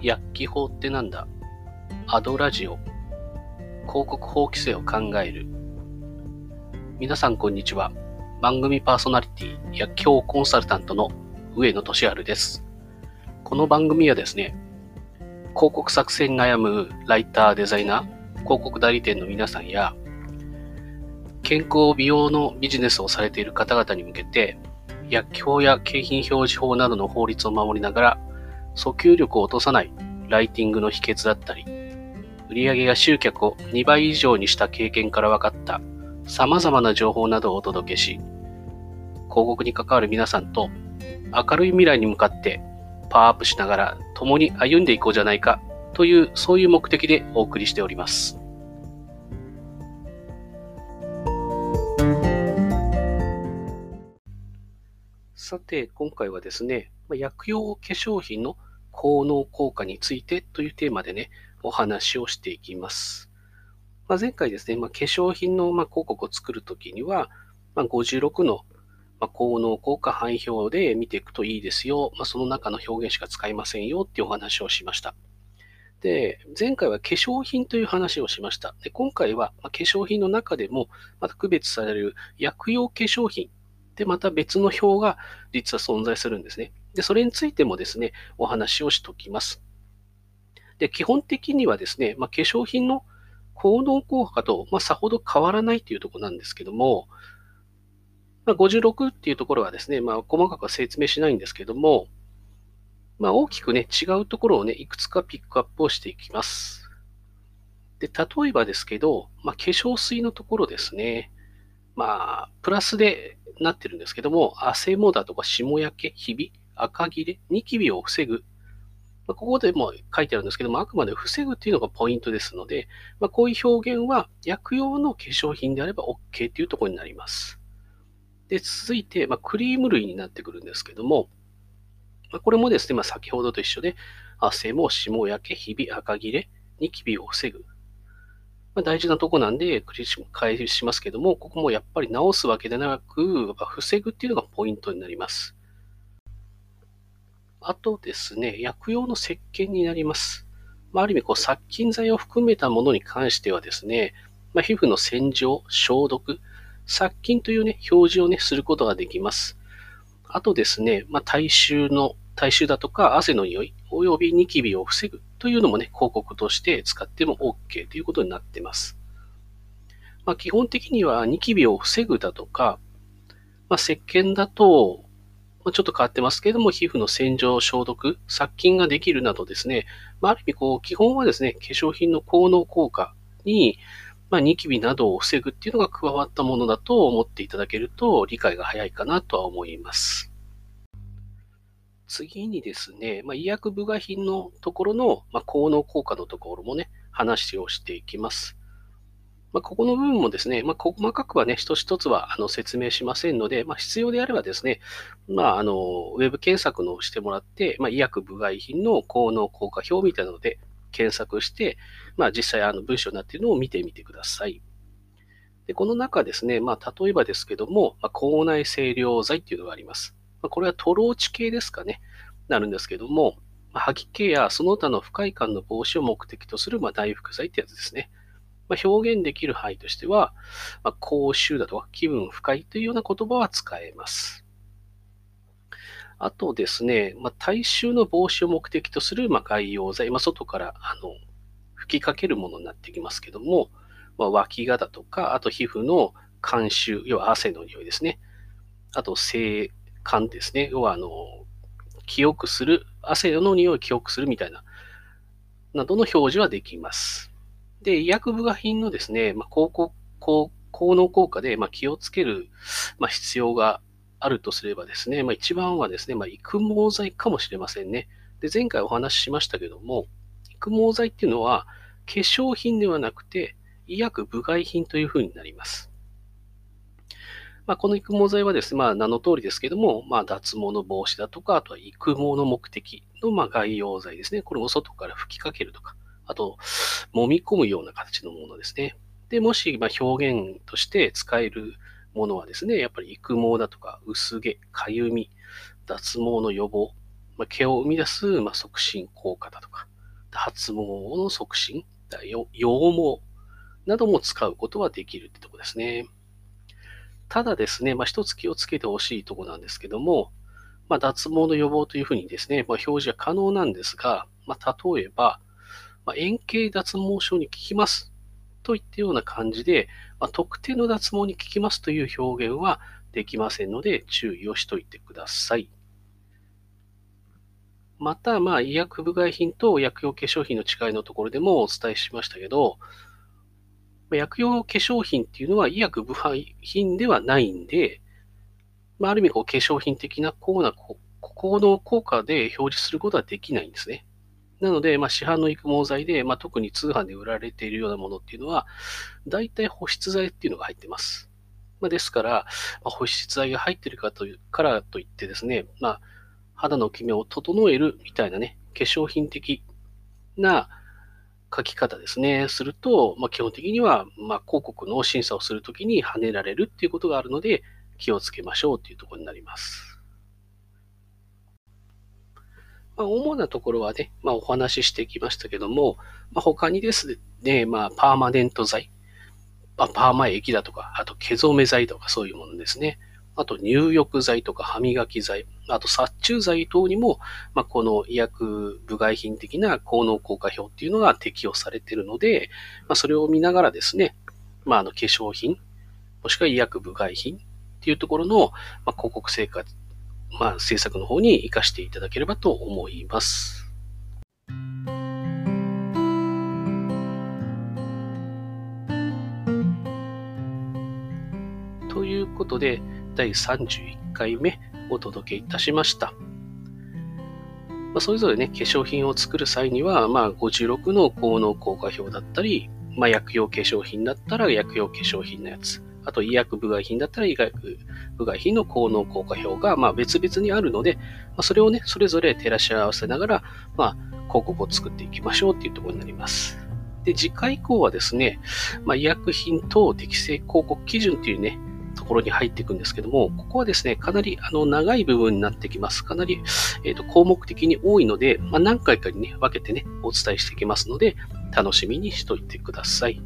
薬機法ってなんだ？アドラジオ。広告法規制を考える。皆さんこんにちは。番組パーソナリティ薬機コンサルタントの上野俊治です。この番組はですね広告作成に悩むライターデザイナー広告代理店の皆さんや健康美容のビジネスをされている方々に向けて薬機や景品表示法などの法律を守りながら訴求力を落とさないライティングの秘訣だったり、売上や集客を2倍以上にした経験から分かった様々な情報などをお届けし、広告に関わる皆さんと明るい未来に向かってパワーアップしながら共に歩んでいこうじゃないかという、そういう目的でお送りしております。さて、今回はですね、薬用化粧品の効能効果についてというテーマでね、お話をしていきます。まあ、前回ですね、まあ、化粧品のま広告を作るときには、まあ、56のま効能効果範囲表で見ていくといいですよ。ま、その中の表現しか使いませんよっていうお話をしました。で、前回は化粧品という話をしました。で今回は化粧品の中でもまた区別される薬用化粧品でまた別の表が実は存在するんですね。で、それについてもですね、お話をしておきます。で、基本的にはですね、まあ、化粧品の効能効果と、まあ、さほど変わらないというところなんですけども、まあ、56っていうところはですね、まあ、細かくは説明しないんですけども、まあ、大きくね、違うところをね、いくつかピックアップをしていきます。で、例えばですけど、まあ、化粧水のところですね。まあ、プラスでなってるんですけども、汗もだとか霜焼け、ひび、赤切れ、ニキビを防ぐ。まあ、ここでも書いてあるんですけども、あくまで防ぐっていうのがポイントですので、まあ、こういう表現は薬用の化粧品であれば OK というところになります。で、続いて、まあ、クリーム類になってくるんですけども、ま、これもですね、ま、先ほどと一緒で、汗も霜焼け、ひび、赤切れ、ニキビを防ぐ。ま、大事なとこなんで、繰り返しますけども、ここもやっぱり直すわけでなく、防ぐっていうのがポイントになります。あとですね、薬用の石鹸になります。まあ、ある意味こう殺菌剤を含めたものに関してはですね、まあ、皮膚の洗浄、消毒、殺菌というね、表示をね、することができます。あとですね、まあ、体臭の、体臭だとか汗の匂い、およびニキビを防ぐというのもね、広告として使っても OK ということになっています。まあ、基本的にはニキビを防ぐだとか、まあ、石鹸だと、ちょっと変わってますけれども、皮膚の洗浄、消毒、殺菌ができるなどですね、まあ、ある意味こう、基本はですね、化粧品の効能効果に、まあ、ニキビなどを防ぐっていうのが加わったものだと思っていただけると理解が早いかなとは思います。次にですね、まあ、医薬部外品のところの、まあ、効能効果のところもね、話をしていきます。まあ、ここの部分もですね、まあ、細かくはね、一つ一つはあの説明しませんので、まあ、必要であればですね、まあ、あの、ウェブ検索のしてもらって、まあ、医薬部外品の効能効果表みたいなので検索して、まあ、実際あの文章になっているのを見てみてください。でこの中ですね、まあ、例えばですけども、まあ、口内清涼剤っていうのがあります。まあ、これはトローチ系ですかね、なるんですけども、まあ、吐き気やその他の不快感の防止を目的とする、まあ、大福剤ってやつですね。まあ、表現できる範囲としては、まあ、口臭だとか気分不快というような言葉は使えます。あとですね、まあ、体臭の防止を目的とする、まあ、外用剤、まあ、外からあの吹きかけるものになってきますけども、まあ、脇がだとか、あと皮膚の監臭、要は汗の匂いですね。あと、性感ですね。要は、あの、記憶する、汗の匂いを記憶するみたいな、などの表示はできます。で、医薬部外品のですね、まあ、効効効能効果で、まあ、気をつける、まあ、必要があるとすればですね、まあ、一番はですね、まあ、育毛剤かもしれませんね。で、前回お話ししましたけども、育毛剤っていうのは、化粧品ではなくて、医薬部外品というふうになります。まあ、この育毛剤はですね、まあ、名の通りですけども、まあ、脱毛の防止だとか、あとは育毛の目的の、まあ、外用剤ですね。これを外から吹きかけるとか、あと、揉み込むような形のものですね。で、もし、ま表現として使えるものはですね、やっぱり育毛だとか、薄毛、かゆみ、脱毛の予防、まあ、毛を生み出す、まあ、促進効果だとか、発毛の促進、羊毛なども使うことはできるってとこですね。ただですね、まあ、一つ気をつけてほしいとこなんですけども、まあ、脱毛の予防というふうにですね、まあ、表示は可能なんですが、まあ、例えば、まあ、円形脱毛症に効きますといったような感じで、まあ、特定の脱毛に効きますという表現はできませんので、注意をしといてください。また、まあ、医薬部外品と薬用化粧品の違いのところでもお伝えしましたけど、薬用化粧品っていうのは医薬部外品ではないんで、まあ、ある意味こう化粧品的な効な効能効果で表示することはできないんですね。なので、まあ、市販の育毛剤で、まあ、特に通販で売られているようなものっていうのは、大体保湿剤っていうのが入ってます。まあ、ですから、まあ、保湿剤が入ってるかというからといってですね、まあ、肌のキメを整えるみたいなね、化粧品的な書き方ですね、すると、まあ、基本的には、まあ、広告の審査をするときに跳ねられるっていうことがあるので、気をつけましょうっていうところになります。まあ、主なところはね、まあ、お話ししてきましたけども、まあ、他にですね、まあ、パーマネント剤、まあ、パーマ液だとか、あと毛染め剤とかそういうものですね。あと入浴剤とか歯磨き剤、あと殺虫剤等にも、まあ、この医薬部外品的な効能効果表っていうのが適用されているので、まあ、それを見ながらですね、まあ、あの化粧品、もしくは医薬部外品っていうところの、まあ、広告成果、まあ、政策の方に活かしていただければと思います。ということで、第31回目お届けいたしました。まあ、それぞれね、化粧品を作る際には、まあ、56の効能効果表だったり、まあ、薬用化粧品だったら薬用化粧品のやつ、あと医薬部外品だったら医薬部外品の効能効果表が、まあ、別々にあるので、まあ、それをね、それぞれ照らし合わせながら、まあ、広告を作っていきましょうっていうところになります。で、次回以降はですね、まあ、医薬品等適正広告基準っていうね、ところに入っていくんですけども、ここはですね、かなりあの長い部分になってきます。かなり、えーと、項目的に多いので、まあ、何回かにね、分けてね、お伝えしていきますので、楽しみにしといてください。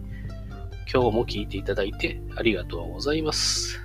今日も聞いていただいてありがとうございます。